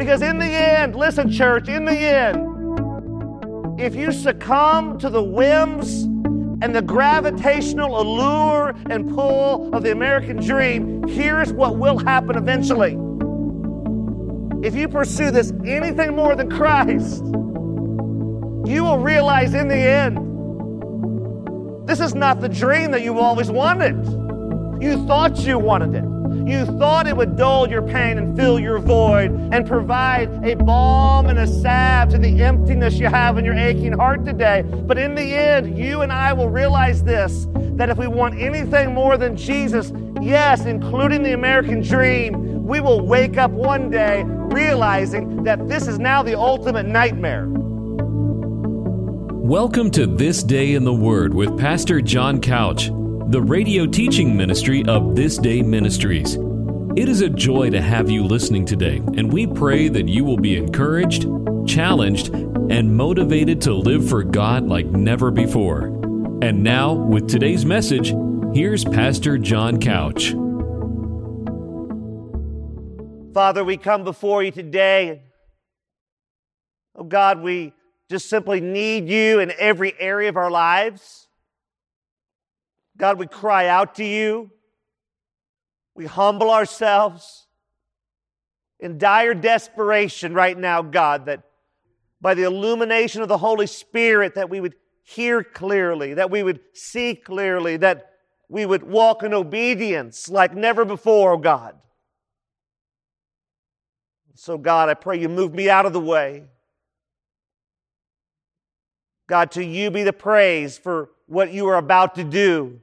Because in the end, listen, church, in the end, if you succumb to the whims and the gravitational allure and pull of the American dream, here's what will happen eventually. If you pursue this anything more than Christ, you will realize in the end, this is not the dream that you've always wanted. You thought you wanted it. You thought it would dull your pain and fill your void and provide a balm and a salve to the emptiness you have in your aching heart today. But in the end, you and I will realize this that if we want anything more than Jesus, yes, including the American dream, we will wake up one day realizing that this is now the ultimate nightmare. Welcome to This Day in the Word with Pastor John Couch the radio teaching ministry of This Day Ministries. It is a joy to have you listening today, and we pray that you will be encouraged, challenged, and motivated to live for God like never before. And now, with today's message, here's Pastor John Couch. Father, we come before you today. Oh God, we just simply need you in every area of our lives. God, we cry out to you. We humble ourselves in dire desperation right now, God, that by the illumination of the Holy Spirit that we would hear clearly, that we would see clearly, that we would walk in obedience like never before, oh God. So, God, I pray you move me out of the way. God, to you be the praise for what you are about to do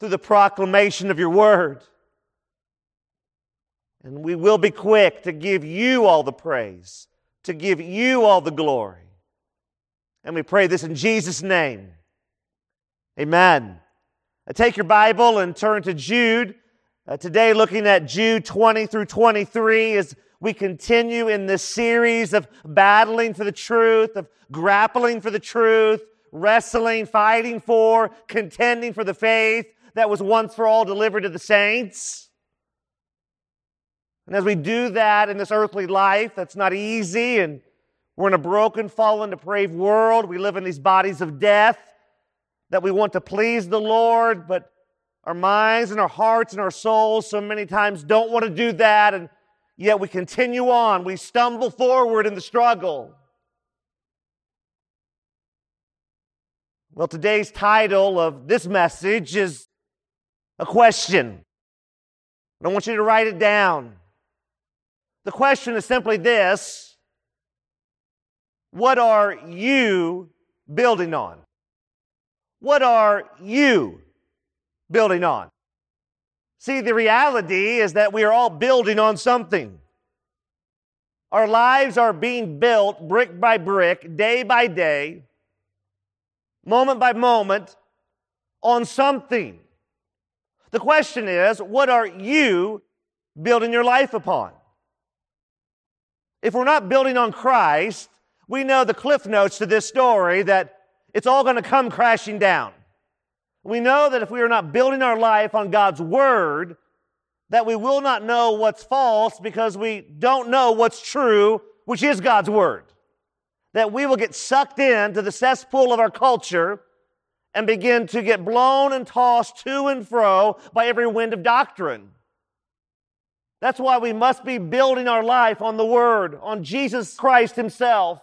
through the proclamation of your word. And we will be quick to give you all the praise, to give you all the glory. And we pray this in Jesus' name. Amen. Uh, take your Bible and turn to Jude. Uh, today, looking at Jude 20 through 23 as we continue in this series of battling for the truth, of grappling for the truth, wrestling, fighting for, contending for the faith that was once for all delivered to the saints. And as we do that in this earthly life, that's not easy, and we're in a broken, fallen, depraved world. We live in these bodies of death that we want to please the Lord, but our minds and our hearts and our souls so many times don't want to do that, and yet we continue on. We stumble forward in the struggle. Well, today's title of this message is a question. I want you to write it down. The question is simply this What are you building on? What are you building on? See, the reality is that we are all building on something. Our lives are being built brick by brick, day by day, moment by moment, on something. The question is, what are you building your life upon? If we're not building on Christ, we know the cliff notes to this story that it's all going to come crashing down. We know that if we are not building our life on God's Word, that we will not know what's false because we don't know what's true, which is God's Word. That we will get sucked into the cesspool of our culture and begin to get blown and tossed to and fro by every wind of doctrine. That's why we must be building our life on the Word, on Jesus Christ Himself,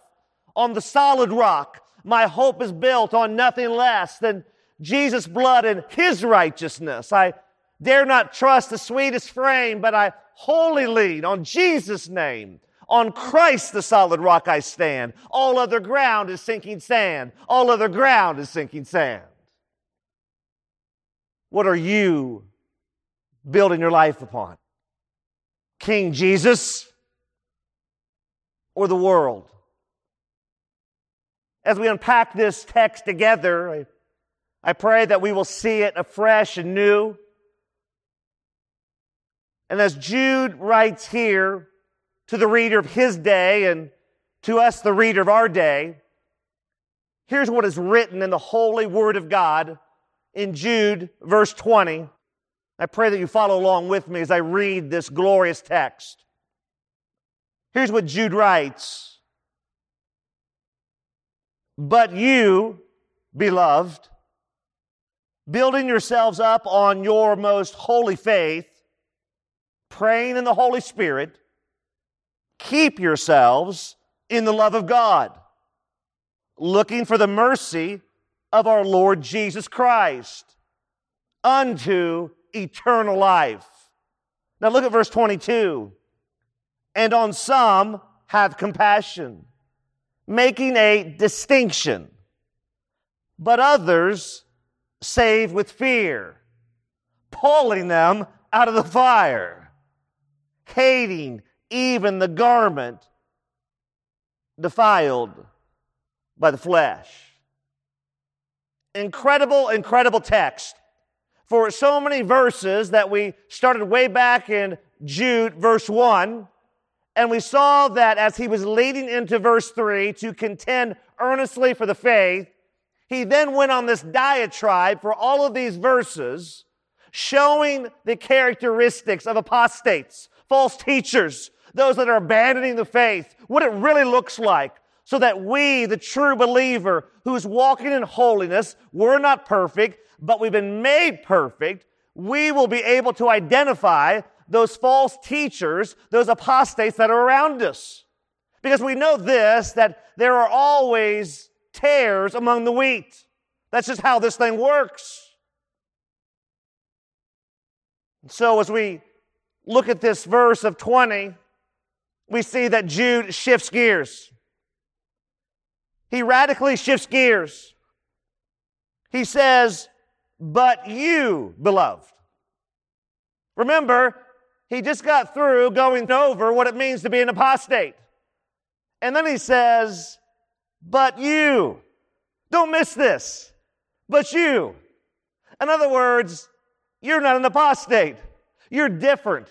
on the solid rock. My hope is built on nothing less than Jesus' blood and His righteousness. I dare not trust the sweetest frame, but I wholly lean on Jesus' name on Christ, the solid rock, I stand. All other ground is sinking sand. All other ground is sinking sand. What are you building your life upon? King Jesus or the world? As we unpack this text together, I, I pray that we will see it afresh and new. And as Jude writes here, to the reader of his day and to us, the reader of our day, here's what is written in the holy word of God in Jude, verse 20. I pray that you follow along with me as I read this glorious text. Here's what Jude writes But you, beloved, building yourselves up on your most holy faith, praying in the Holy Spirit, keep yourselves in the love of God, looking for the mercy of our Lord Jesus Christ unto eternal life. Now look at verse 22. And on some have compassion, making a distinction, but others save with fear, pulling them out of the fire, hating even the garment defiled by the flesh. Incredible, incredible text. For so many verses that we started way back in Jude, verse 1, and we saw that as he was leading into verse 3 to contend earnestly for the faith, he then went on this diatribe for all of these verses, showing the characteristics of apostates, false teachers, those that are abandoning the faith, what it really looks like, so that we, the true believer who's walking in holiness, we're not perfect, but we've been made perfect, we will be able to identify those false teachers, those apostates that are around us. Because we know this, that there are always tares among the wheat. That's just how this thing works. So as we look at this verse of 20, we see that Jude shifts gears. He radically shifts gears. He says, But you, beloved. Remember, he just got through going over what it means to be an apostate. And then he says, But you. Don't miss this. But you. In other words, you're not an apostate. You're different.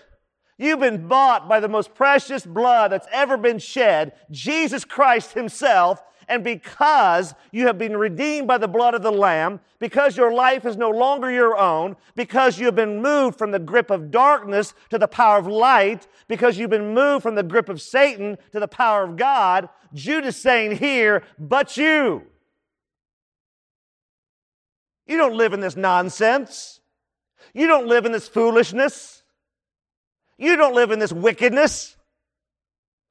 You've been bought by the most precious blood that's ever been shed, Jesus Christ Himself. And because you have been redeemed by the blood of the Lamb, because your life is no longer your own, because you have been moved from the grip of darkness to the power of light, because you've been moved from the grip of Satan to the power of God, Jude is saying here, but you. You don't live in this nonsense. You don't live in this foolishness. You don't live in this wickedness.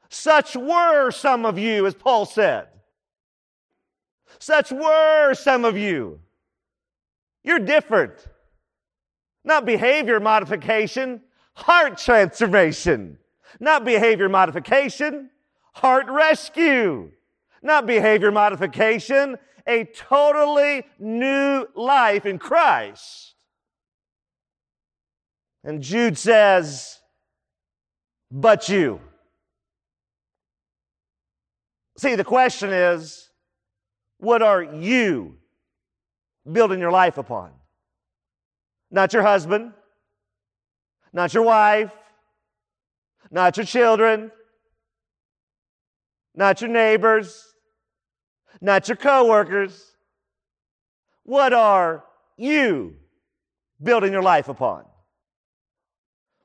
Such were some of you, as Paul said. Such were some of you. You're different. Not behavior modification, heart transformation. Not behavior modification, heart rescue. Not behavior modification, a totally new life in Christ. And Jude says, but you. See, the question is, what are you building your life upon? Not your husband, not your wife, not your children, not your neighbors, not your coworkers. What are you building your life upon?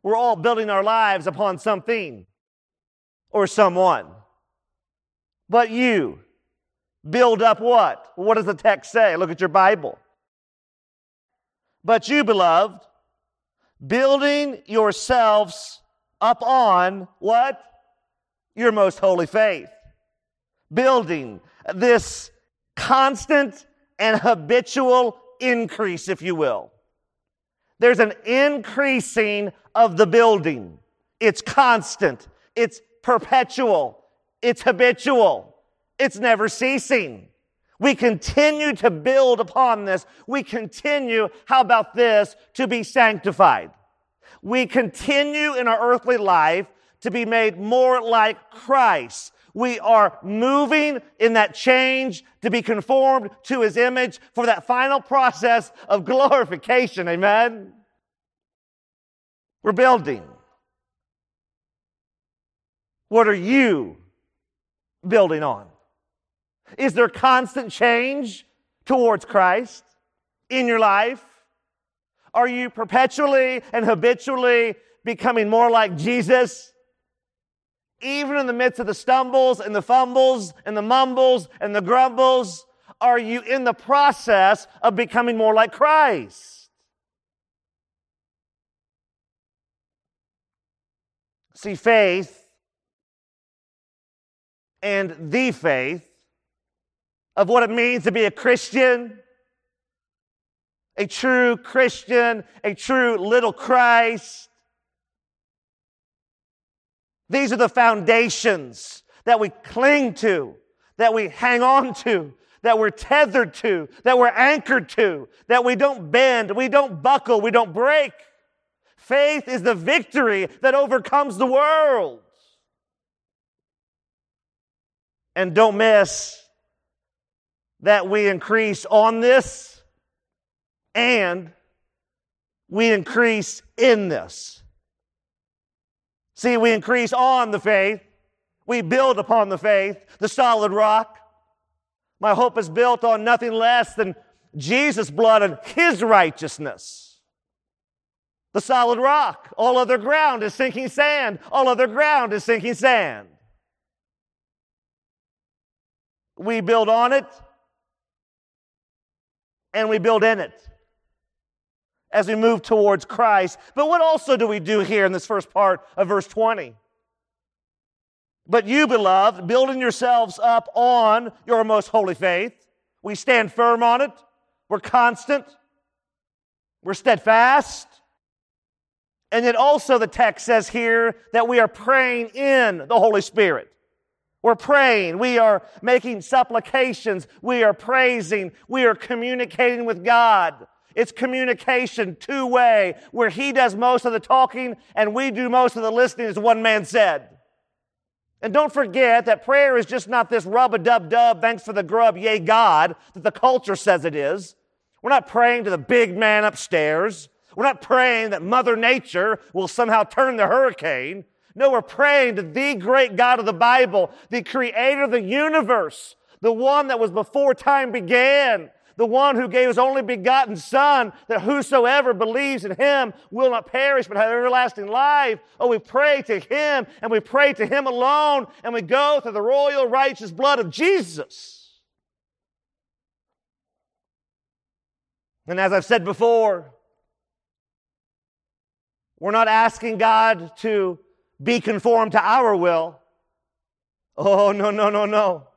We're all building our lives upon something or someone. But you build up what? What does the text say? Look at your Bible. But you, beloved, building yourselves up on what? Your most holy faith. Building this constant and habitual increase, if you will. There's an increasing of the building. It's constant. It's perpetual. It's habitual. It's never ceasing. We continue to build upon this. We continue, how about this, to be sanctified. We continue in our earthly life to be made more like Christ. We are moving in that change to be conformed to his image for that final process of glorification. Amen. We're building. What are you building on? Is there constant change towards Christ in your life? Are you perpetually and habitually becoming more like Jesus? Even in the midst of the stumbles and the fumbles and the mumbles and the grumbles, are you in the process of becoming more like Christ? See, faith and the faith of what it means to be a Christian, a true Christian, a true little Christ. These are the foundations that we cling to, that we hang on to, that we're tethered to, that we're anchored to, that we don't bend, we don't buckle, we don't break. Faith is the victory that overcomes the world. And don't miss that we increase on this and we increase in this. See, we increase on the faith, we build upon the faith, the solid rock. My hope is built on nothing less than Jesus' blood and his righteousness. The solid rock. All other ground is sinking sand. All other ground is sinking sand. We build on it and we build in it as we move towards Christ. But what also do we do here in this first part of verse 20? But you, beloved, building yourselves up on your most holy faith, we stand firm on it, we're constant, we're steadfast. And then also the text says here that we are praying in the Holy Spirit. We're praying. We are making supplications. We are praising. We are communicating with God. It's communication two way, where He does most of the talking and we do most of the listening, as one man said. And don't forget that prayer is just not this rub a dub dub, thanks for the grub, yay God, that the culture says it is. We're not praying to the big man upstairs. We're not praying that Mother Nature will somehow turn the hurricane. No, we're praying to the great God of the Bible, the creator of the universe, the one that was before time began, the one who gave his only begotten Son, that whosoever believes in him will not perish but have everlasting life. Oh, we pray to him and we pray to him alone and we go through the royal righteous blood of Jesus. And as I've said before, we're not asking God to be conformed to our will. Oh, no, no, no, no.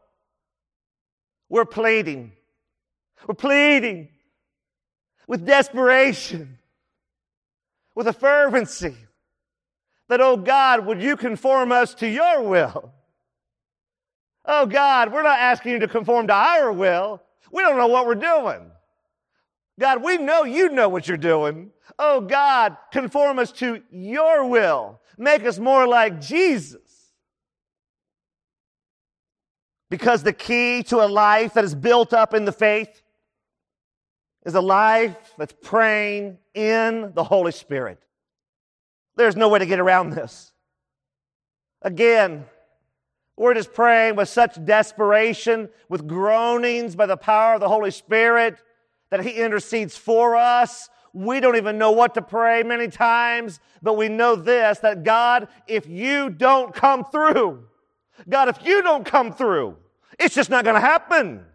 We're pleading. We're pleading with desperation, with a fervency that, oh God, would you conform us to your will? Oh God, we're not asking you to conform to our will. We don't know what we're doing. God, we know you know what you're doing. Oh God, conform us to your will. Make us more like Jesus. Because the key to a life that is built up in the faith is a life that's praying in the Holy Spirit. There's no way to get around this. Again, we're just praying with such desperation, with groanings by the power of the Holy Spirit, that He intercedes for us we don't even know what to pray many times, but we know this that God, if you don't come through, God, if you don't come through, it's just not going to happen.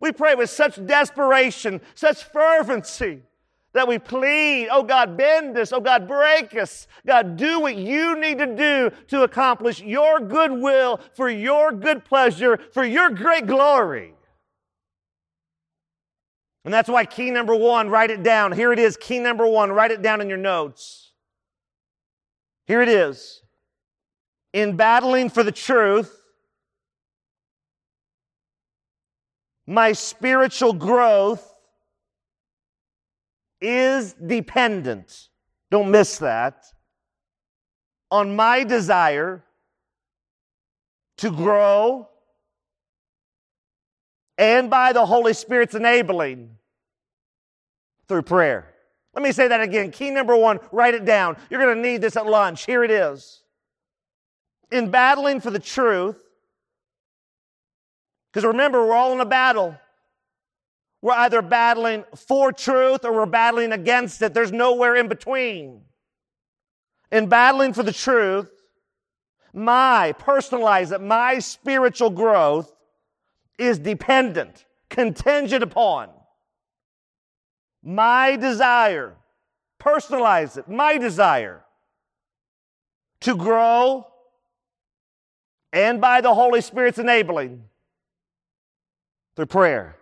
We pray with such desperation, such fervency that we plead, oh God, bend us, oh God, break us. God, do what you need to do to accomplish your good will for your good pleasure, for your great glory. And that's why key number one, write it down. Here it is, key number one, write it down in your notes. Here it is. In battling for the truth, my spiritual growth is dependent. Don't miss that. On my desire to grow and by the Holy Spirit's enabling through prayer. Let me say that again. Key number one, write it down. You're going to need this at lunch. Here it is. In battling for the truth, because remember, we're all in a battle. We're either battling for truth or we're battling against it. There's nowhere in between. In battling for the truth, My, personalize it, my spiritual growth is dependent, contingent upon my desire. Personalize it, my desire to grow and by the Holy Spirit's enabling through prayer.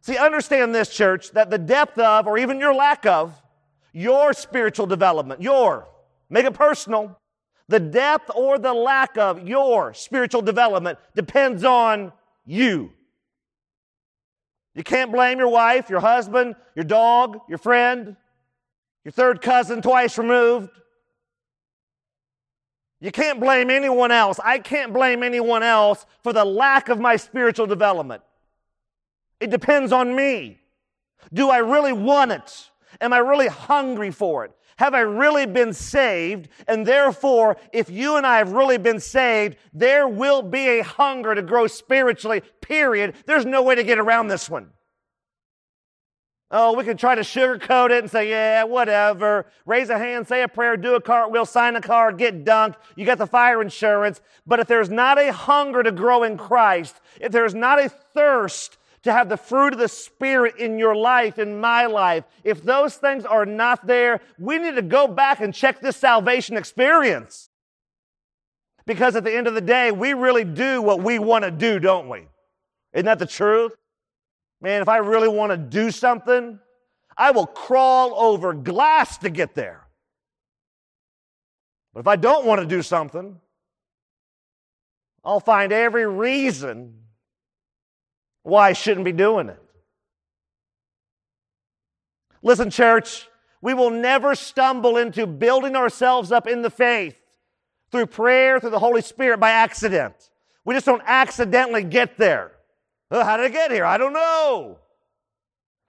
See, understand this, church, that the depth of, or even your lack of, your spiritual development, your, make it personal, the depth or the lack of your spiritual development depends on you. You can't blame your wife, your husband, your dog, your friend, your third cousin twice removed. You can't blame anyone else. I can't blame anyone else for the lack of my spiritual development. It depends on me. Do I really want it? Am I really hungry for it? Have I really been saved? And therefore, if you and I have really been saved, there will be a hunger to grow spiritually, period. There's no way to get around this one. Oh, we can try to sugarcoat it and say, yeah, whatever. Raise a hand, say a prayer, do a cartwheel, sign a card, get dunked. You got the fire insurance. But if there's not a hunger to grow in Christ, if there's not a thirst to have the fruit of the Spirit in your life, in my life, if those things are not there, we need to go back and check this salvation experience. Because at the end of the day, we really do what we want to do, don't we? Isn't that the truth? Man, if I really want to do something, I will crawl over glass to get there. But if I don't want to do something, I'll find every reason why I shouldn't be doing it. Listen, church, we will never stumble into building ourselves up in the faith through prayer, through the Holy Spirit by accident. We just don't accidentally get there. How did I get here? I don't know.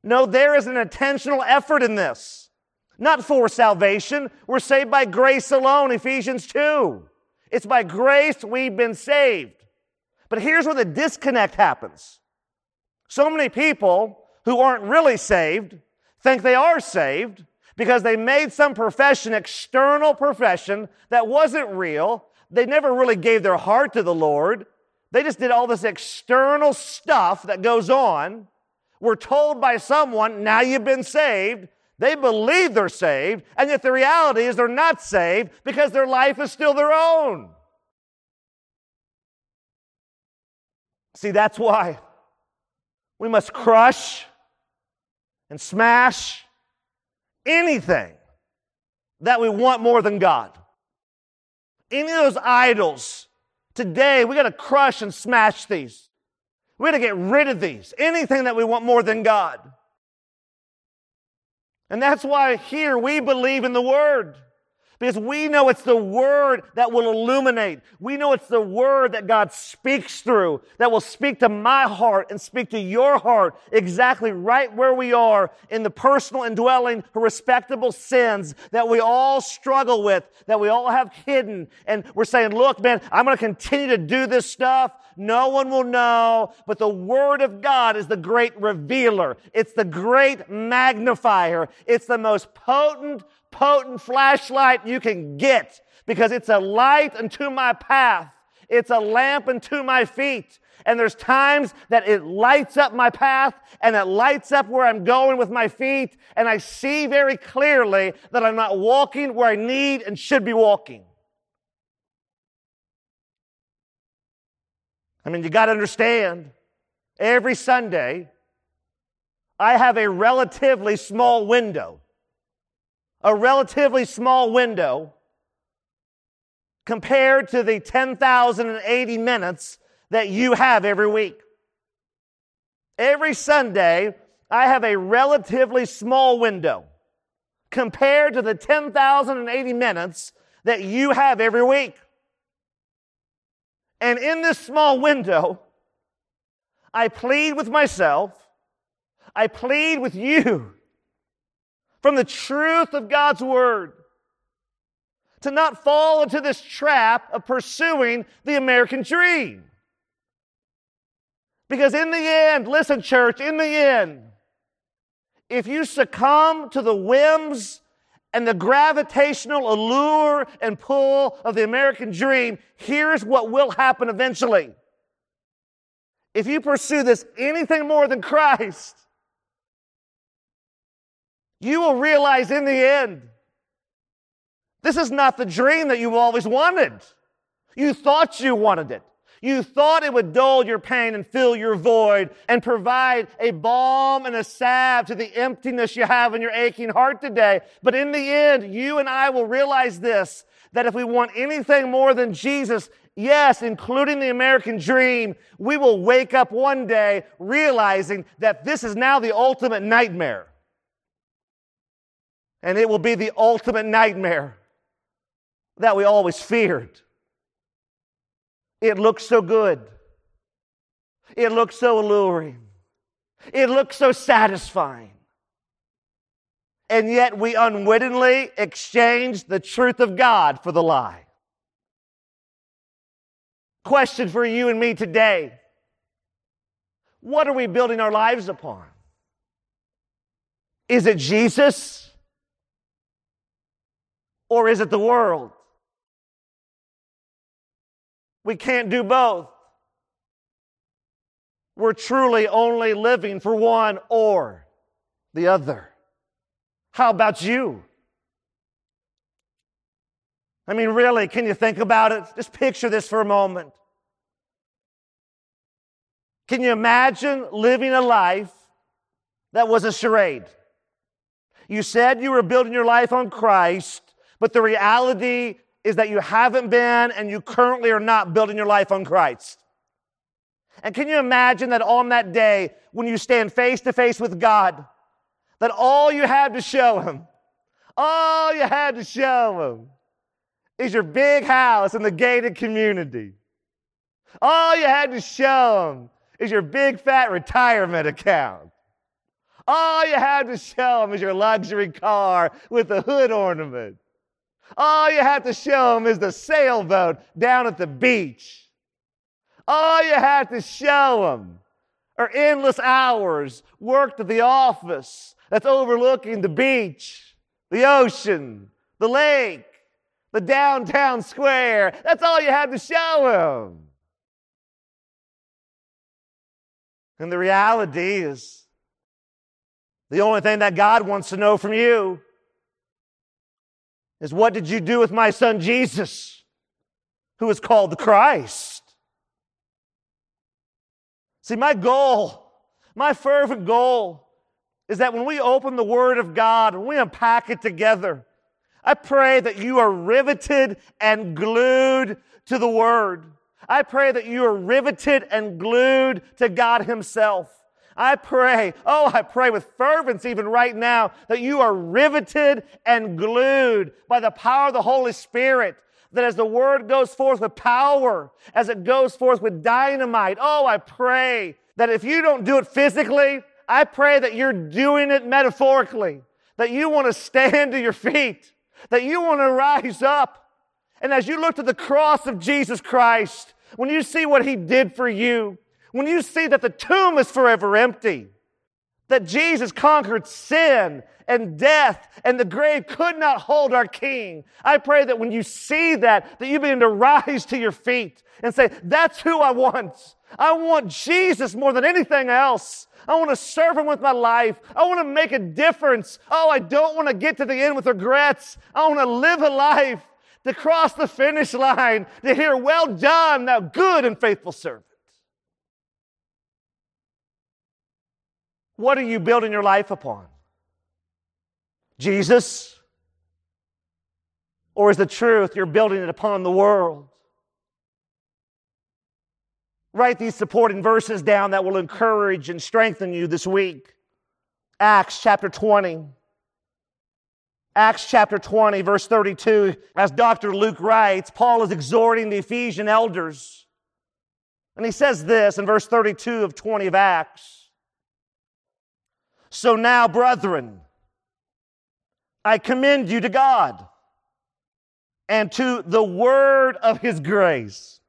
No, there is an intentional effort in this. Not for salvation. We're saved by grace alone, Ephesians 2. It's by grace we've been saved. But here's where the disconnect happens. So many people who aren't really saved think they are saved because they made some profession, external profession, that wasn't real. They never really gave their heart to the Lord. They just did all this external stuff that goes on. We're told by someone, now you've been saved. They believe they're saved, and yet the reality is they're not saved because their life is still their own. See, that's why we must crush and smash anything that we want more than God. Any of those idols Today, we got to crush and smash these. We got to get rid of these. Anything that we want more than God. And that's why here we believe in the Word. Because we know it's the Word that will illuminate. We know it's the Word that God speaks through, that will speak to my heart and speak to your heart exactly right where we are in the personal indwelling, respectable sins that we all struggle with, that we all have hidden. And we're saying, look, man, I'm going to continue to do this stuff. No one will know, but the Word of God is the great revealer. It's the great magnifier. It's the most potent, potent flashlight you can get because it's a light unto my path. It's a lamp unto my feet. And there's times that it lights up my path and it lights up where I'm going with my feet. And I see very clearly that I'm not walking where I need and should be walking. I mean, you got to understand every Sunday, I have a relatively small window a relatively small window compared to the 10,080 minutes that you have every week. Every Sunday, I have a relatively small window compared to the 10,080 minutes that you have every week. And in this small window, I plead with myself, I plead with you from the truth of God's Word. To not fall into this trap of pursuing the American dream. Because in the end, listen, church, in the end, if you succumb to the whims and the gravitational allure and pull of the American dream, here's what will happen eventually. If you pursue this anything more than Christ, you will realize in the end, this is not the dream that you always wanted. You thought you wanted it. You thought it would dull your pain and fill your void and provide a balm and a salve to the emptiness you have in your aching heart today. But in the end, you and I will realize this, that if we want anything more than Jesus, yes, including the American dream, we will wake up one day realizing that this is now the ultimate nightmare. And it will be the ultimate nightmare that we always feared. It looks so good. It looks so alluring. It looks so satisfying. And yet we unwittingly exchange the truth of God for the lie. Question for you and me today What are we building our lives upon? Is it Jesus? Or is it the world? We can't do both. We're truly only living for one or the other. How about you? I mean, really, can you think about it? Just picture this for a moment. Can you imagine living a life that was a charade? You said you were building your life on Christ, but the reality is that you haven't been and you currently are not building your life on Christ. And can you imagine that on that day, when you stand face to face with God, that all you had to show Him, all you had to show Him is your big house in the gated community. All you had to show Him is your big fat retirement account. All you had to show Him is your luxury car with the hood ornament. All you have to show them is the sailboat down at the beach. All you have to show them are endless hours worked at the office that's overlooking the beach, the ocean, the lake, the downtown square. That's all you have to show them. And the reality is, the only thing that God wants to know from you is what did you do with my son Jesus, who is called the Christ? See, my goal, my fervent goal, is that when we open the Word of God, and we unpack it together, I pray that you are riveted and glued to the Word. I pray that you are riveted and glued to God Himself. I pray, oh, I pray with fervence even right now that you are riveted and glued by the power of the Holy Spirit. That as the word goes forth with power, as it goes forth with dynamite, oh, I pray that if you don't do it physically, I pray that you're doing it metaphorically, that you want to stand to your feet, that you want to rise up. And as you look to the cross of Jesus Christ, when you see what he did for you, when you see that the tomb is forever empty, that Jesus conquered sin and death and the grave could not hold our king. I pray that when you see that, that you begin to rise to your feet and say, that's who I want. I want Jesus more than anything else. I want to serve him with my life. I want to make a difference. Oh, I don't want to get to the end with regrets. I want to live a life to cross the finish line, to hear, well done, thou good and faithful servant. What are you building your life upon? Jesus? Or is the truth you're building it upon the world? Write these supporting verses down that will encourage and strengthen you this week. Acts chapter 20. Acts chapter 20, verse 32. As Dr. Luke writes, Paul is exhorting the Ephesian elders. And he says this in verse 32 of 20 of Acts. So now, brethren, I commend you to God and to the word of his grace,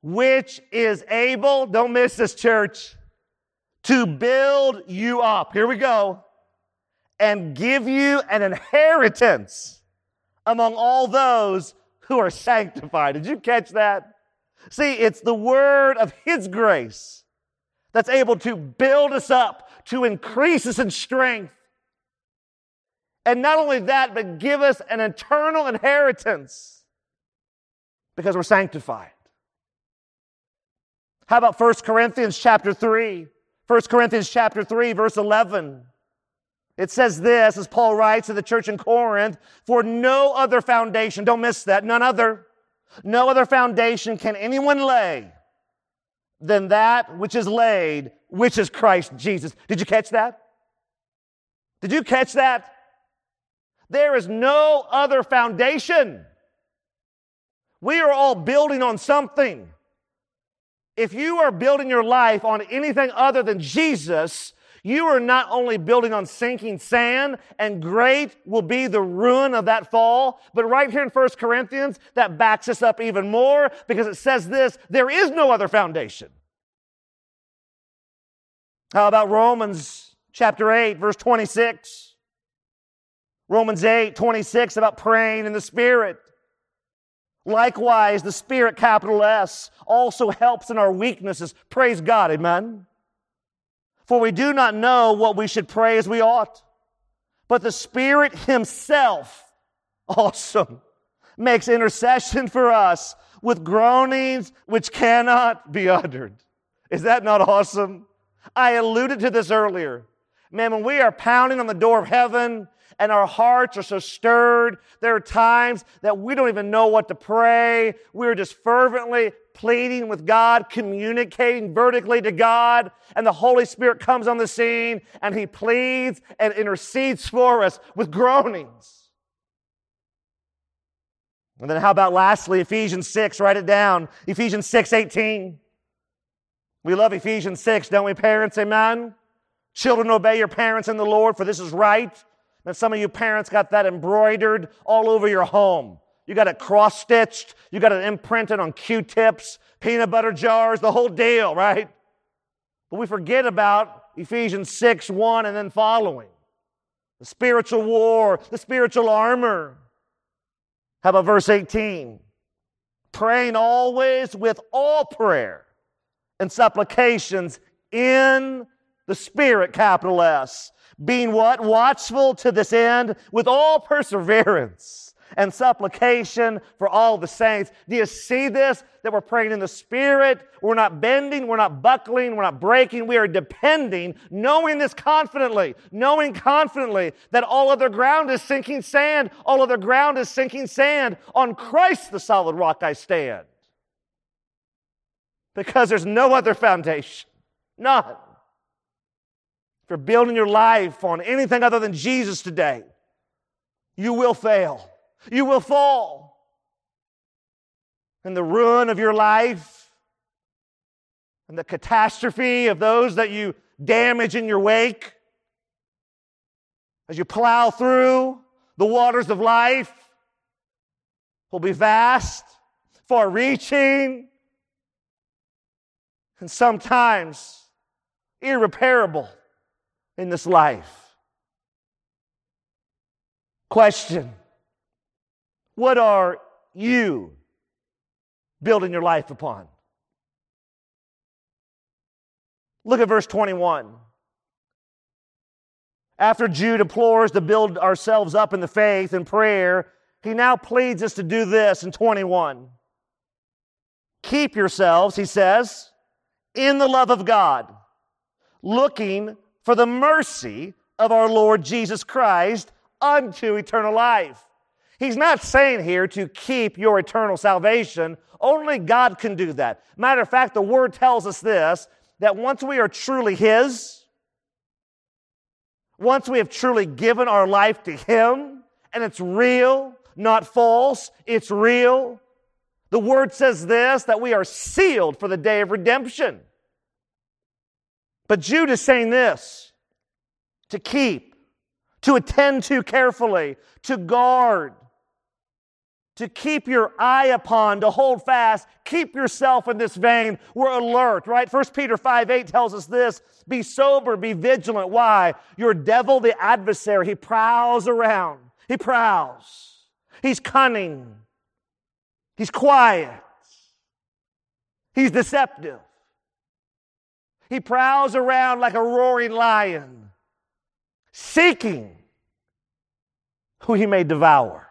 which is able, don't miss this church, to build you up. Here we go. and give you an inheritance among all those who are sanctified. Did you catch that? See, it's the word of His grace that's able to build us up, to increase us in strength. And not only that, but give us an eternal inheritance because we're sanctified. How about 1 Corinthians chapter 3? 1 Corinthians chapter 3, verse 11. It says this, as Paul writes to the church in Corinth, for no other foundation, don't miss that, none other, no other foundation can anyone lay than that which is laid, which is Christ Jesus. Did you catch that? Did you catch that? There is no other foundation. We are all building on something. If you are building your life on anything other than Jesus, you are not only building on sinking sand, and great will be the ruin of that fall, but right here in 1 Corinthians, that backs us up even more because it says this there is no other foundation. How about Romans chapter 8, verse 26? Romans 8, 26 about praying in the Spirit. Likewise, the Spirit, capital S, also helps in our weaknesses. Praise God, amen. For we do not know what we should pray as we ought. But the Spirit Himself awesome, makes intercession for us with groanings which cannot be uttered. Is that not awesome? I alluded to this earlier. Man, when we are pounding on the door of heaven and our hearts are so stirred. There are times that we don't even know what to pray. We're just fervently pleading with God, communicating vertically to God, and the Holy Spirit comes on the scene and He pleads and intercedes for us with groanings. And then how about lastly, Ephesians 6, write it down. Ephesians 6, 18. We love Ephesians 6, don't we, parents? Amen? Children, obey your parents in the Lord, for this is right. And some of you parents got that embroidered all over your home. You got it cross stitched. You got it imprinted on Q tips, peanut butter jars, the whole deal, right? But we forget about Ephesians 6 1 and then following the spiritual war, the spiritual armor. How about verse 18? Praying always with all prayer and supplications in the Spirit, capital S being what? Watchful to this end with all perseverance and supplication for all the saints. Do you see this? That we're praying in the Spirit. We're not bending. We're not buckling. We're not breaking. We are depending, knowing this confidently, knowing confidently that all other ground is sinking sand. All other ground is sinking sand. On Christ, the solid rock, I stand. Because there's no other foundation. None you're building your life on anything other than Jesus today, you will fail. You will fall. And the ruin of your life and the catastrophe of those that you damage in your wake as you plow through the waters of life will be vast, far reaching, and sometimes irreparable in this life. Question What are you building your life upon? Look at verse 21. After Jude implores to build ourselves up in the faith and prayer, he now pleads us to do this in 21. Keep yourselves, he says, in the love of God, looking for the mercy of our Lord Jesus Christ unto eternal life. He's not saying here to keep your eternal salvation. Only God can do that. Matter of fact, the word tells us this that once we are truly His, once we have truly given our life to Him, and it's real, not false, it's real. The word says this that we are sealed for the day of redemption. But Jude is saying this to keep, to attend to carefully, to guard, to keep your eye upon, to hold fast. Keep yourself in this vein. We're alert, right? 1 Peter 5 8 tells us this be sober, be vigilant. Why? Your devil, the adversary, he prowls around. He prowls. He's cunning. He's quiet. He's deceptive. He prowls around like a roaring lion, seeking who he may devour.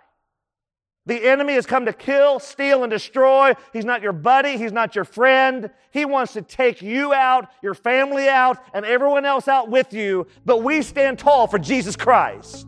The enemy has come to kill, steal, and destroy. He's not your buddy. He's not your friend. He wants to take you out, your family out, and everyone else out with you. But we stand tall for Jesus Christ.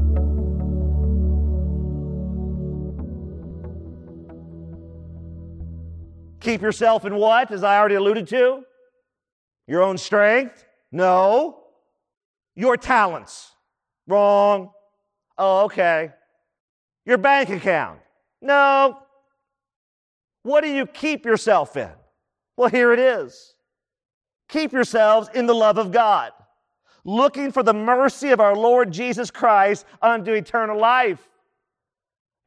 Keep yourself in what, as I already alluded to? Your own strength? No. Your talents? Wrong. Oh, okay. Your bank account? No. What do you keep yourself in? Well, here it is. Keep yourselves in the love of God, looking for the mercy of our Lord Jesus Christ unto eternal life.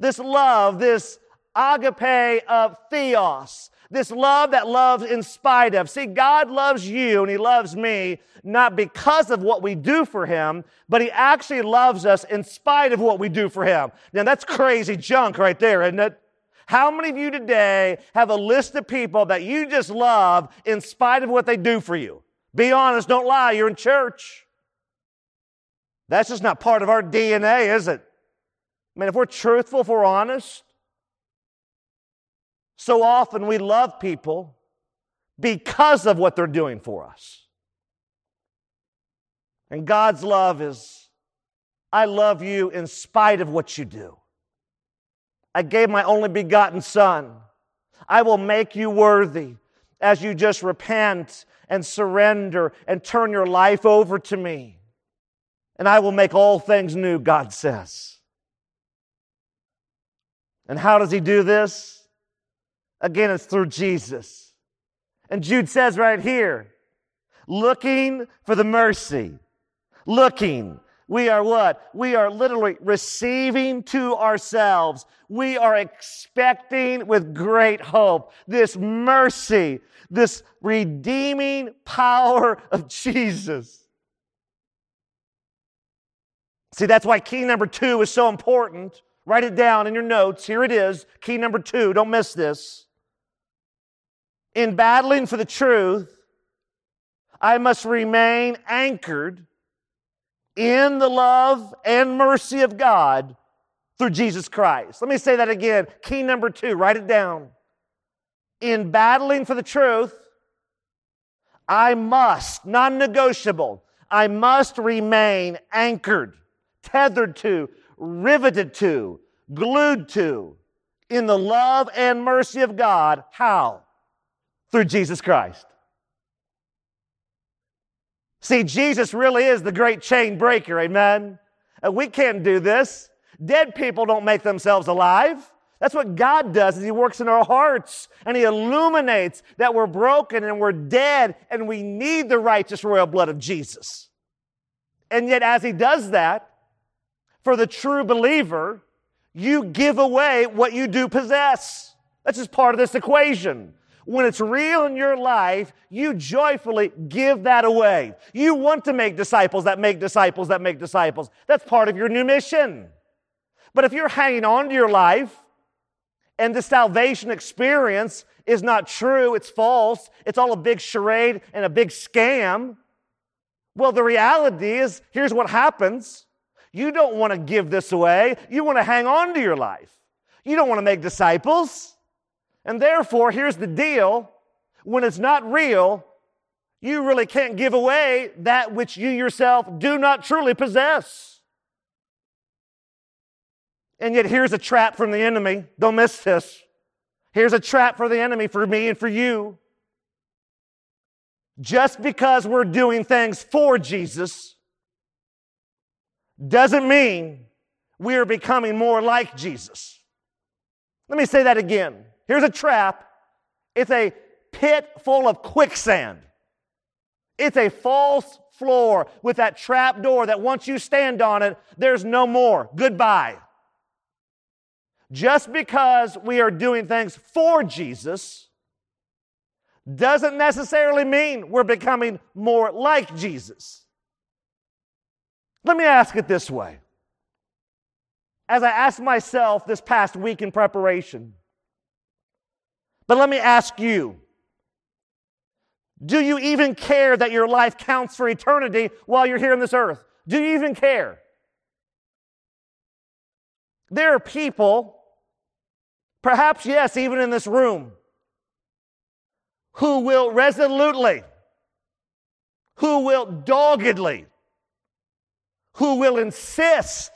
This love, this agape of theos, this love that loves in spite of. See, God loves you and He loves me not because of what we do for Him, but He actually loves us in spite of what we do for Him. Now, that's crazy junk right there, isn't it? How many of you today have a list of people that you just love in spite of what they do for you? Be honest, don't lie, you're in church. That's just not part of our DNA, is it? I mean, if we're truthful, if we're honest, so often we love people because of what they're doing for us. And God's love is, I love you in spite of what you do. I gave my only begotten Son. I will make you worthy as you just repent and surrender and turn your life over to me. And I will make all things new, God says. And how does He do this? Again, it's through Jesus. And Jude says right here, looking for the mercy. Looking. We are what? We are literally receiving to ourselves. We are expecting with great hope this mercy, this redeeming power of Jesus. See, that's why key number two is so important. Write it down in your notes. Here it is. Key number two. Don't miss this. In battling for the truth, I must remain anchored in the love and mercy of God through Jesus Christ. Let me say that again. Key number two, write it down. In battling for the truth, I must, non negotiable, I must remain anchored, tethered to, riveted to, glued to, in the love and mercy of God. How? through Jesus Christ. See, Jesus really is the great chain breaker, amen? And we can't do this. Dead people don't make themselves alive. That's what God does is he works in our hearts and he illuminates that we're broken and we're dead and we need the righteous royal blood of Jesus. And yet as he does that, for the true believer, you give away what you do possess. That's just part of this equation. When it's real in your life, you joyfully give that away. You want to make disciples that make disciples that make disciples. That's part of your new mission. But if you're hanging on to your life and the salvation experience is not true, it's false, it's all a big charade and a big scam, well, the reality is here's what happens. You don't want to give this away. You want to hang on to your life. You don't want to make disciples. And therefore, here's the deal when it's not real, you really can't give away that which you yourself do not truly possess. And yet, here's a trap from the enemy. Don't miss this. Here's a trap for the enemy, for me and for you. Just because we're doing things for Jesus doesn't mean we are becoming more like Jesus. Let me say that again. Here's a trap. It's a pit full of quicksand. It's a false floor with that trap door that once you stand on it, there's no more. Goodbye. Just because we are doing things for Jesus doesn't necessarily mean we're becoming more like Jesus. Let me ask it this way. As I asked myself this past week in preparation, but let me ask you do you even care that your life counts for eternity while you're here on this earth? Do you even care? There are people, perhaps, yes, even in this room, who will resolutely, who will doggedly, who will insist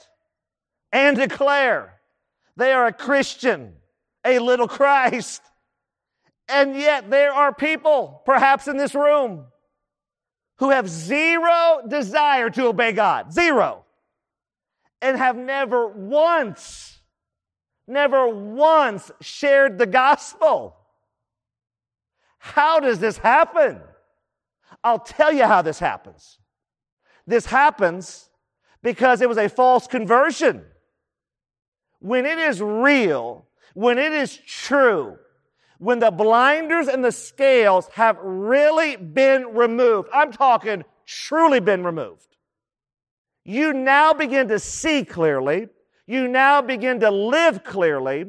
and declare they are a Christian, a little Christ. And yet there are people, perhaps in this room, who have zero desire to obey God. Zero. And have never once, never once shared the gospel. How does this happen? I'll tell you how this happens. This happens because it was a false conversion. When it is real, when it is true, when the blinders and the scales have really been removed, I'm talking truly been removed, you now begin to see clearly, you now begin to live clearly,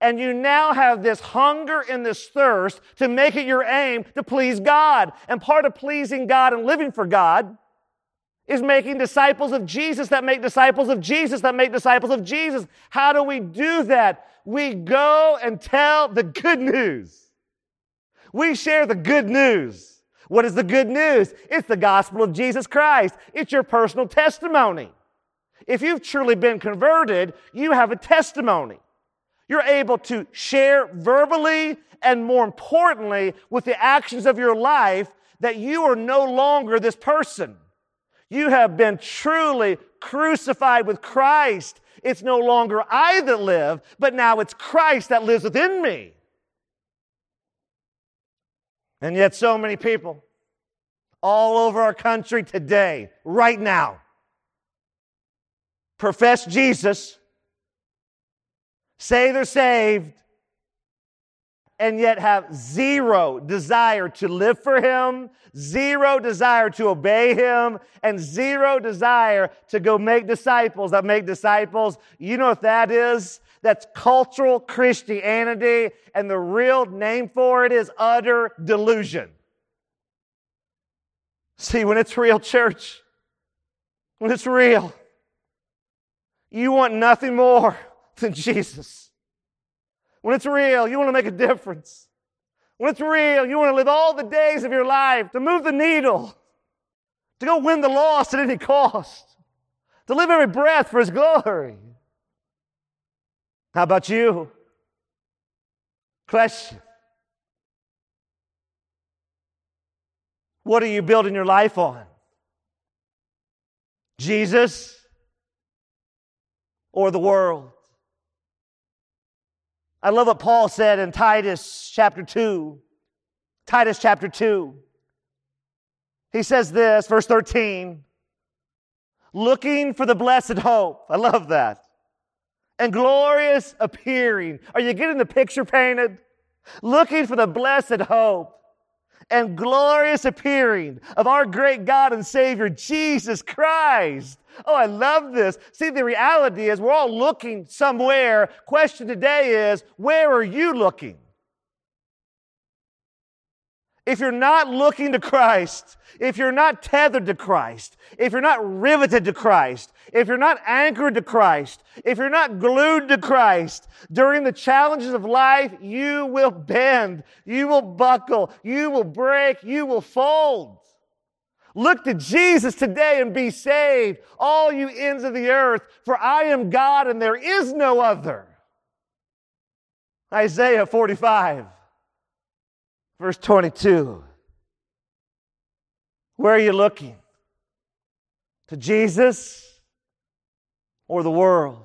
and you now have this hunger and this thirst to make it your aim to please God. And part of pleasing God and living for God is making disciples of Jesus that make disciples of Jesus that make disciples of Jesus. How do we do that? We go and tell the good news. We share the good news. What is the good news? It's the gospel of Jesus Christ. It's your personal testimony. If you've truly been converted, you have a testimony. You're able to share verbally and more importantly with the actions of your life that you are no longer this person. You have been truly crucified with Christ. It's no longer I that live, but now it's Christ that lives within me. And yet, so many people all over our country today, right now, profess Jesus, say they're saved, and yet have zero desire to live for Him, zero desire to obey Him, and zero desire to go make disciples that make disciples. You know what that is? That's cultural Christianity, and the real name for it is utter delusion. See, when it's real, church, when it's real, you want nothing more than Jesus. When it's real, you want to make a difference. When it's real, you want to live all the days of your life to move the needle, to go win the lost at any cost, to live every breath for His glory. How about you? Question What are you building your life on? Jesus or the world? I love what Paul said in Titus chapter 2. Titus chapter 2. He says this, verse 13 looking for the blessed hope. I love that. And glorious appearing. Are you getting the picture painted? Looking for the blessed hope and glorious appearing of our great God and Savior, Jesus Christ. Oh, I love this. See, the reality is we're all looking somewhere. Question today is, where are you looking? If you're not looking to Christ, if you're not tethered to Christ, if you're not riveted to Christ, if you're not anchored to Christ, if you're not glued to Christ, during the challenges of life, you will bend, you will buckle, you will break, you will fold. Look to Jesus today and be saved, all you ends of the earth, for I am God and there is no other. Isaiah 45, verse 22. Where are you looking? To Jesus or the world?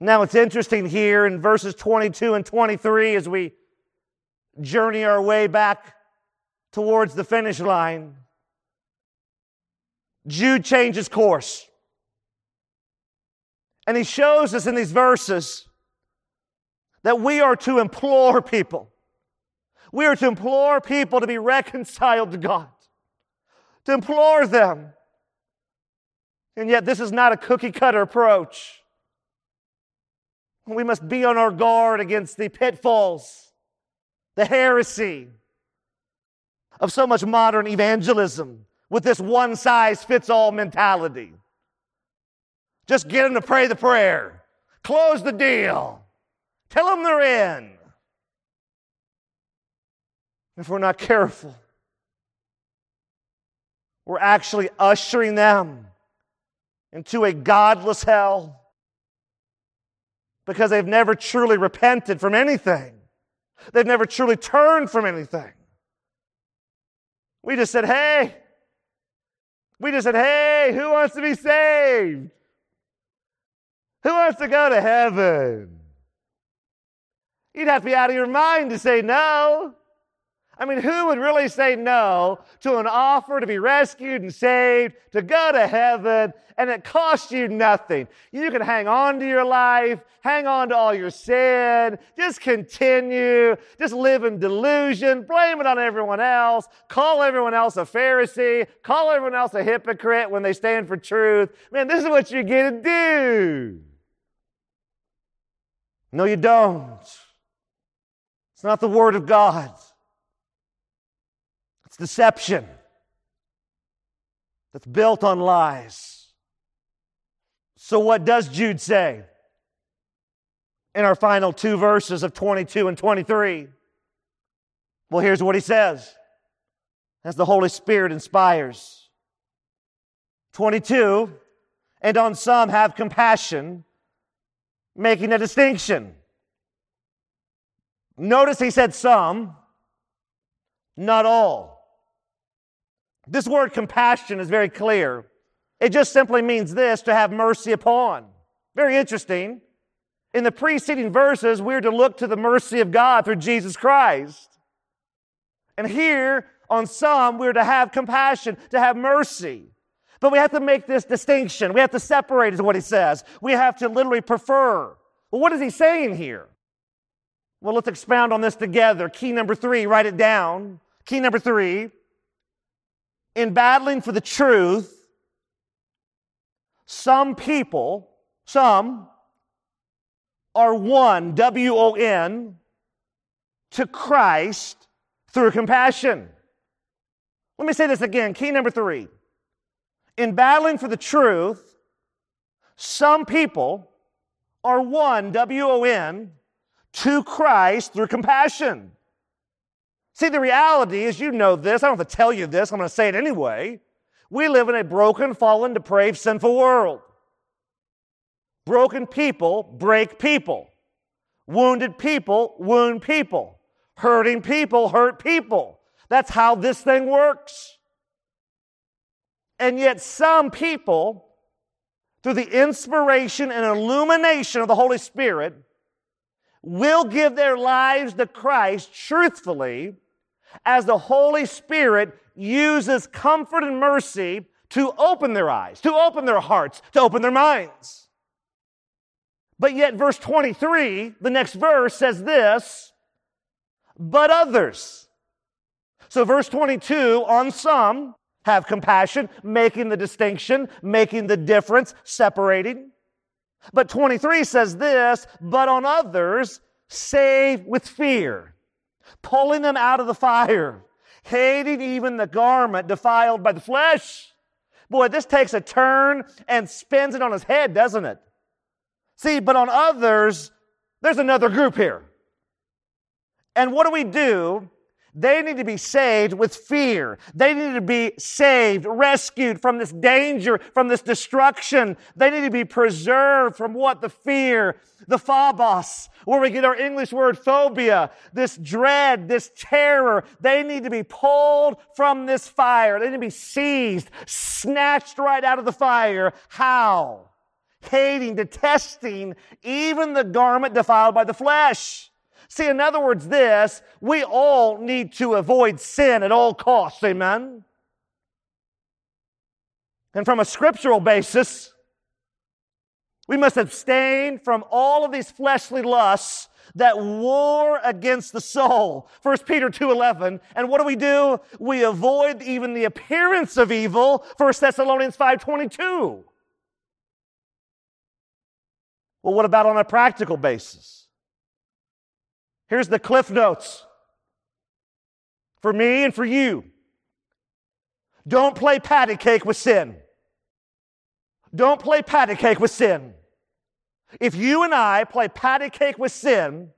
Now it's interesting here in verses 22 and 23 as we journey our way back towards the finish line. Jude changes course. And he shows us in these verses that we are to implore people. We are to implore people to be reconciled to God, to implore them. And yet, this is not a cookie cutter approach. We must be on our guard against the pitfalls, the heresy of so much modern evangelism with this one size fits all mentality. Just get them to pray the prayer, close the deal, tell them they're in. If we're not careful, we're actually ushering them into a godless hell because they've never truly repented from anything. They've never truly turned from anything. We just said, hey, we just said, hey, who wants to be saved? Who wants to go to heaven? You'd have to be out of your mind to say no. I mean, who would really say no to an offer to be rescued and saved, to go to heaven, and it costs you nothing? You can hang on to your life, hang on to all your sin, just continue, just live in delusion, blame it on everyone else, call everyone else a Pharisee, call everyone else a hypocrite when they stand for truth. Man, this is what you get to do. No, you don't. It's not the Word of God it's deception that's built on lies. So, what does Jude say in our final two verses of 22 and 23? Well, here's what he says as the Holy Spirit inspires. 22, and on some have compassion, making a distinction. Notice he said some, not all. This word compassion is very clear. It just simply means this to have mercy upon. Very interesting. In the preceding verses, we're to look to the mercy of God through Jesus Christ. And here, on some, we're to have compassion, to have mercy. But we have to make this distinction. We have to separate, is what he says. We have to literally prefer. Well, what is he saying here? Well, let's expound on this together. Key number three, write it down. Key number three in battling for the truth, some people, some, are won, W O N, to Christ through compassion. Let me say this again. Key number three. In battling for the truth, some people are won, W O N, to Christ through compassion. See, the reality is, you know this. I don't have to tell you this. I'm going to say it anyway. We live in a broken, fallen, depraved, sinful world. Broken people break people. Wounded people wound people. Hurting people hurt people. That's how this thing works. And yet, some people, through the inspiration and illumination of the Holy Spirit, will give their lives to Christ truthfully as the Holy Spirit uses comfort and mercy to open their eyes, to open their hearts, to open their minds. But yet, verse 23, the next verse says this, but others. So, verse 22, on some have compassion, making the distinction, making the difference, separating. But 23 says this, but on others, save with fear pulling them out of the fire, hating even the garment defiled by the flesh. Boy, this takes a turn and spins it on his head, doesn't it? See, but on others, there's another group here. And what do we do They need to be saved with fear. They need to be saved, rescued from this danger, from this destruction. They need to be preserved from what? The fear, the phobos, where we get our English word phobia, this dread, this terror. They need to be pulled from this fire. They need to be seized, snatched right out of the fire. How? Hating, detesting even the garment defiled by the flesh. See, in other words, this, we all need to avoid sin at all costs. Amen? And from a scriptural basis, we must abstain from all of these fleshly lusts that war against the soul. 1 Peter 2:11. And what do we do? We avoid even the appearance of evil. 1 Thessalonians 5:22. Well, what about on a practical basis? Here's the cliff notes for me and for you. Don't play patty cake with sin. Don't play patty cake with sin. If you and I play patty cake with sin,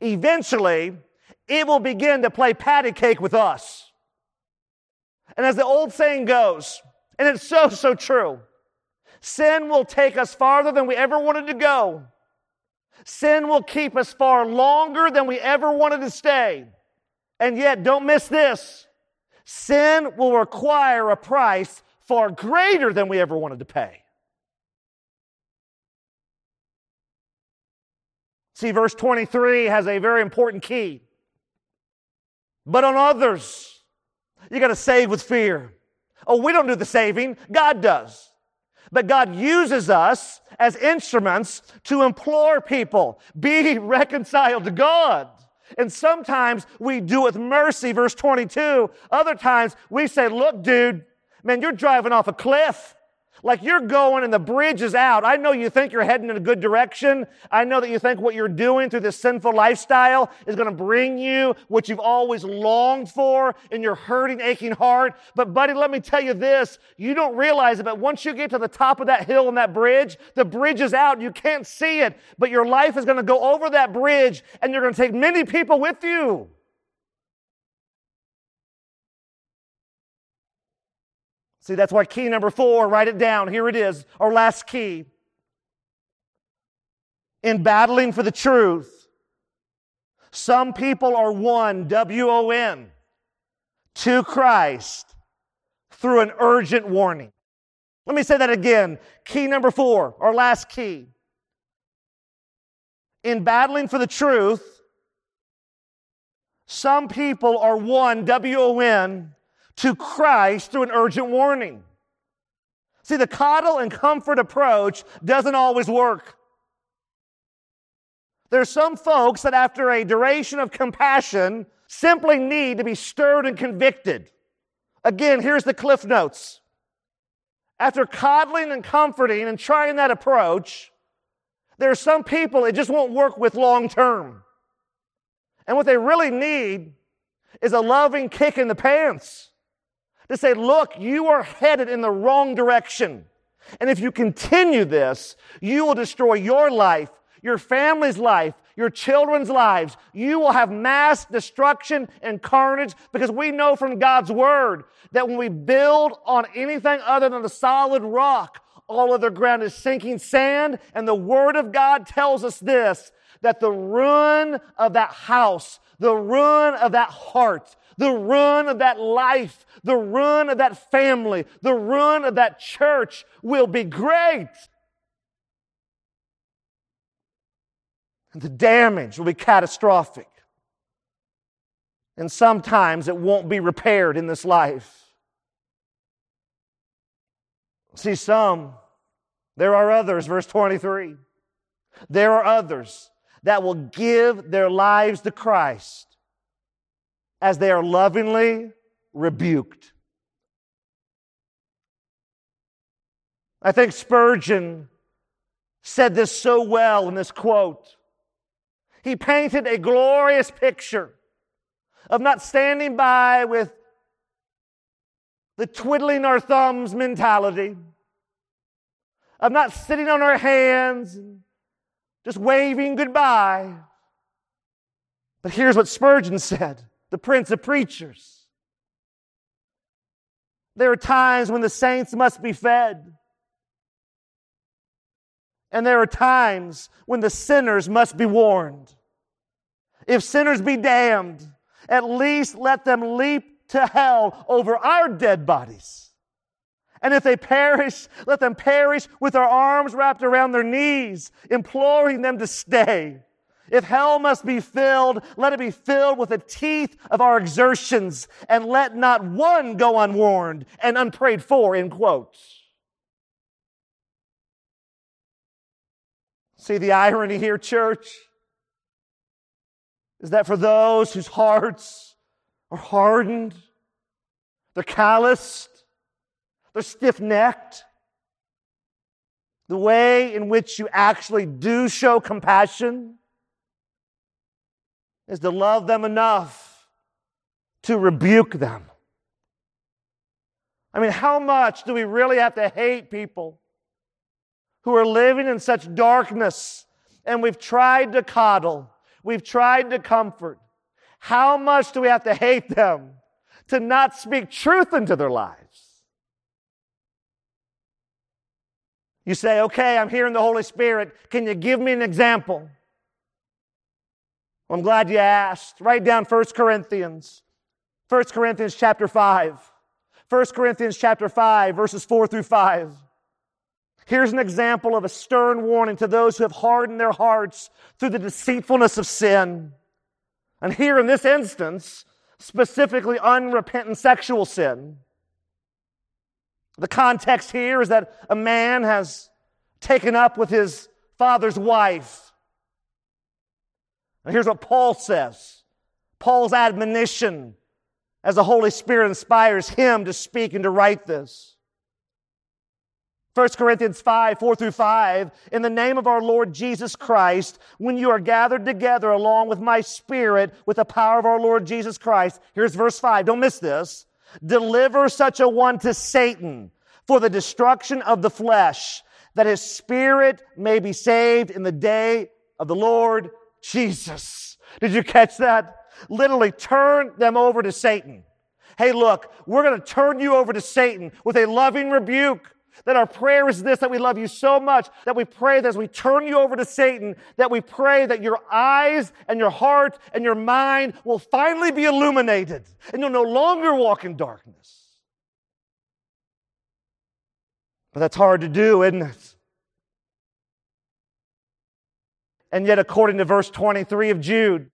eventually it will begin to play patty cake with us. And as the old saying goes, and it's so, so true, sin will take us farther than we ever wanted to go. Sin will keep us far longer than we ever wanted to stay. And yet, don't miss this sin will require a price far greater than we ever wanted to pay. See, verse 23 has a very important key. But on others, you got to save with fear. Oh, we don't do the saving, God does. But God uses us as instruments to implore people, be reconciled to God. And sometimes we do with mercy, verse 22. Other times we say, look, dude, man, you're driving off a cliff. Like you're going and the bridge is out. I know you think you're heading in a good direction. I know that you think what you're doing through this sinful lifestyle is going to bring you what you've always longed for in your hurting, aching heart. But buddy, let me tell you this. You don't realize it, but once you get to the top of that hill and that bridge, the bridge is out. You can't see it, but your life is going to go over that bridge and you're going to take many people with you. See, that's why key number four, write it down. Here it is, our last key. In battling for the truth, some people are won, W O N, to Christ through an urgent warning. Let me say that again. Key number four, our last key. In battling for the truth, some people are won, W O N, to Christ through an urgent warning. See, the coddle and comfort approach doesn't always work. There's some folks that after a duration of compassion simply need to be stirred and convicted. Again, here's the cliff notes. After coddling and comforting and trying that approach, there are some people it just won't work with long term. And what they really need is a loving kick in the pants to say, look, you are headed in the wrong direction. And if you continue this, you will destroy your life, your family's life, your children's lives. You will have mass destruction and carnage because we know from God's word that when we build on anything other than the solid rock, all other ground is sinking sand. And the word of God tells us this, that the ruin of that house, the ruin of that heart, the ruin of that life, the ruin of that family, the ruin of that church will be great. And the damage will be catastrophic. And sometimes it won't be repaired in this life. See, some, there are others, verse 23. There are others that will give their lives to Christ as they are lovingly rebuked. I think Spurgeon said this so well in this quote. He painted a glorious picture of not standing by with the twiddling our thumbs mentality, of not sitting on our hands and just waving goodbye. But here's what Spurgeon said the prince of preachers. There are times when the saints must be fed. And there are times when the sinners must be warned. If sinners be damned, at least let them leap to hell over our dead bodies. And if they perish, let them perish with their arms wrapped around their knees, imploring them to stay. If hell must be filled, let it be filled with the teeth of our exertions, and let not one go unwarned and unprayed for, in quotes. See the irony here, church? Is that for those whose hearts are hardened, they're calloused, they're stiff necked, the way in which you actually do show compassion is to love them enough to rebuke them. I mean, how much do we really have to hate people who are living in such darkness and we've tried to coddle, we've tried to comfort. How much do we have to hate them to not speak truth into their lives? You say, okay, I'm hearing the Holy Spirit. Can you give me an example? Well, I'm glad you asked. Write down 1 Corinthians. 1 Corinthians chapter 5. 1 Corinthians chapter 5, verses 4 through 5. Here's an example of a stern warning to those who have hardened their hearts through the deceitfulness of sin. And here in this instance, specifically unrepentant sexual sin. The context here is that a man has taken up with his father's wife. And here's what Paul says Paul's admonition as the Holy Spirit inspires him to speak and to write this. 1 Corinthians 5, 4 through 5, in the name of our Lord Jesus Christ, when you are gathered together along with my spirit with the power of our Lord Jesus Christ. Here's verse 5. Don't miss this. Deliver such a one to Satan for the destruction of the flesh, that his spirit may be saved in the day of the Lord Jesus. Did you catch that? Literally turn them over to Satan. Hey, look, we're going to turn you over to Satan with a loving rebuke that our prayer is this, that we love you so much, that we pray that as we turn you over to Satan, that we pray that your eyes and your heart and your mind will finally be illuminated and you'll no longer walk in darkness. But that's hard to do, isn't it? And yet, according to verse 23 of Jude,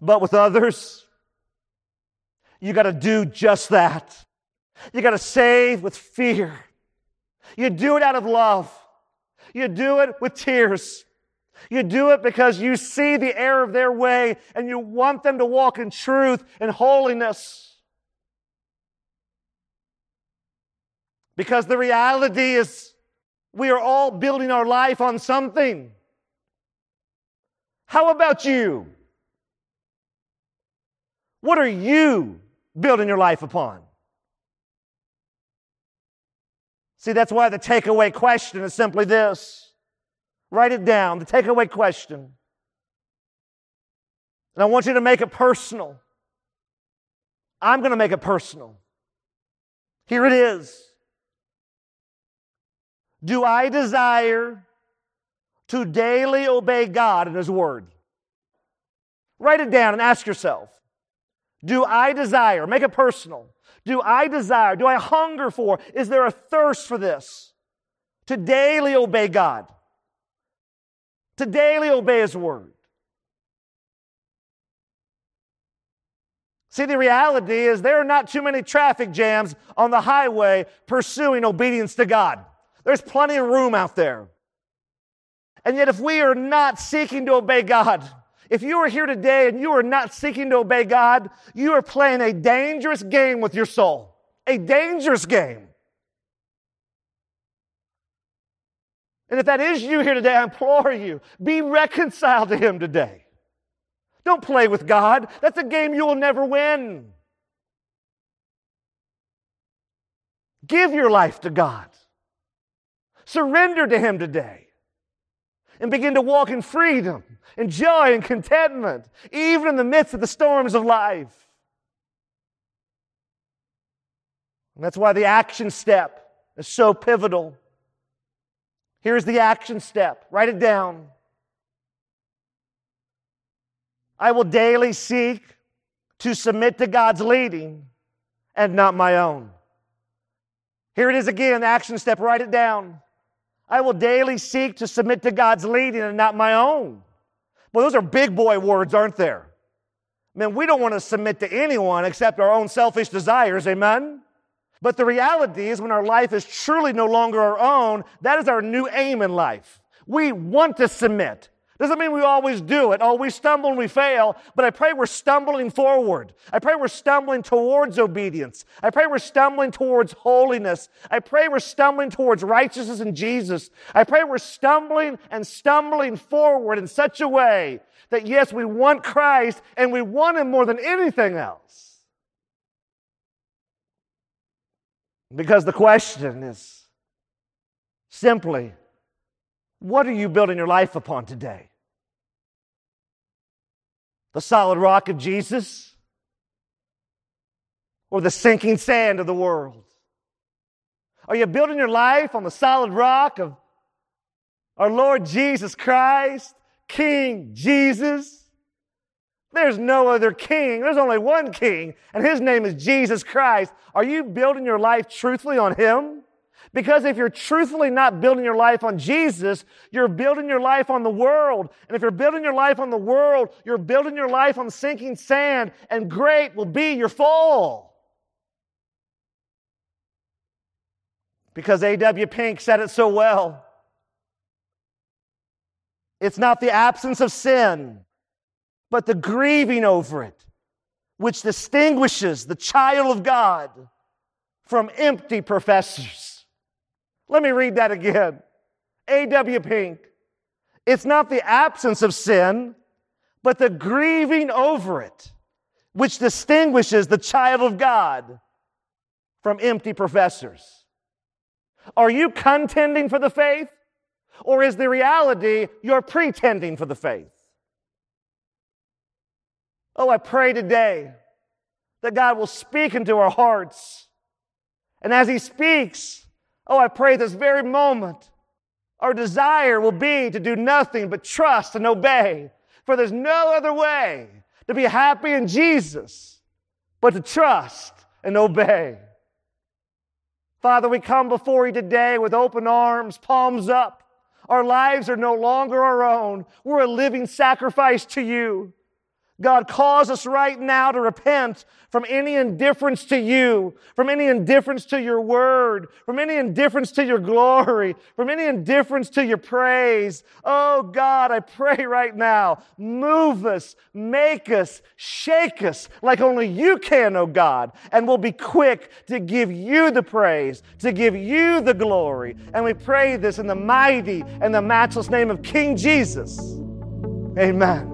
but with others, you got to do just that. You got to save with fear. You do it out of love. You do it with tears. You do it because you see the error of their way and you want them to walk in truth and holiness. Because the reality is we are all building our life on something. How about you? What are you building your life upon? See, that's why the takeaway question is simply this. Write it down, the takeaway question. And I want you to make it personal. I'm going to make it personal. Here it is. Do I desire to daily obey God and His Word? Write it down and ask yourself Do I desire, make it personal, do I desire? Do I hunger for? Is there a thirst for this? To daily obey God. To daily obey His Word. See, the reality is there are not too many traffic jams on the highway pursuing obedience to God. There's plenty of room out there. And yet, if we are not seeking to obey God, if you are here today and you are not seeking to obey God, you are playing a dangerous game with your soul. A dangerous game. And if that is you here today, I implore you, be reconciled to Him today. Don't play with God. That's a game you will never win. Give your life to God. Surrender to Him today. And begin to walk in freedom and joy and contentment, even in the midst of the storms of life. And that's why the action step is so pivotal. Here's the action step. Write it down. I will daily seek to submit to God's leading and not my own. Here it is again, the action step, write it down. I will daily seek to submit to God's leading and not my own. Well, those are big boy words, aren't there? Man, we don't want to submit to anyone except our own selfish desires, amen? But the reality is, when our life is truly no longer our own, that is our new aim in life. We want to submit. Doesn't mean we always do it. Oh, we stumble and we fail, but I pray we're stumbling forward. I pray we're stumbling towards obedience. I pray we're stumbling towards holiness. I pray we're stumbling towards righteousness in Jesus. I pray we're stumbling and stumbling forward in such a way that yes, we want Christ and we want Him more than anything else. Because the question is simply, what are you building your life upon today? The solid rock of Jesus or the sinking sand of the world? Are you building your life on the solid rock of our Lord Jesus Christ, King Jesus? There's no other king. There's only one king, and his name is Jesus Christ. Are you building your life truthfully on him? Because if you're truthfully not building your life on Jesus, you're building your life on the world. And if you're building your life on the world, you're building your life on sinking sand, and great will be your fall. Because A.W. Pink said it so well. It's not the absence of sin, but the grieving over it, which distinguishes the child of God from empty professors. Let me read that again. A.W. Pink. It's not the absence of sin, but the grieving over it, which distinguishes the child of God from empty professors. Are you contending for the faith? Or is the reality you're pretending for the faith? Oh, I pray today that God will speak into our hearts. And as He speaks, Oh, I pray this very moment our desire will be to do nothing but trust and obey. For there's no other way to be happy in Jesus but to trust and obey. Father, we come before you today with open arms, palms up. Our lives are no longer our own. We're a living sacrifice to you. God, cause us right now to repent from any indifference to you, from any indifference to your word, from any indifference to your glory, from any indifference to your praise. Oh God, I pray right now, move us, make us, shake us like only you can, oh God, and we'll be quick to give you the praise, to give you the glory. And we pray this in the mighty and the matchless name of King Jesus. Amen.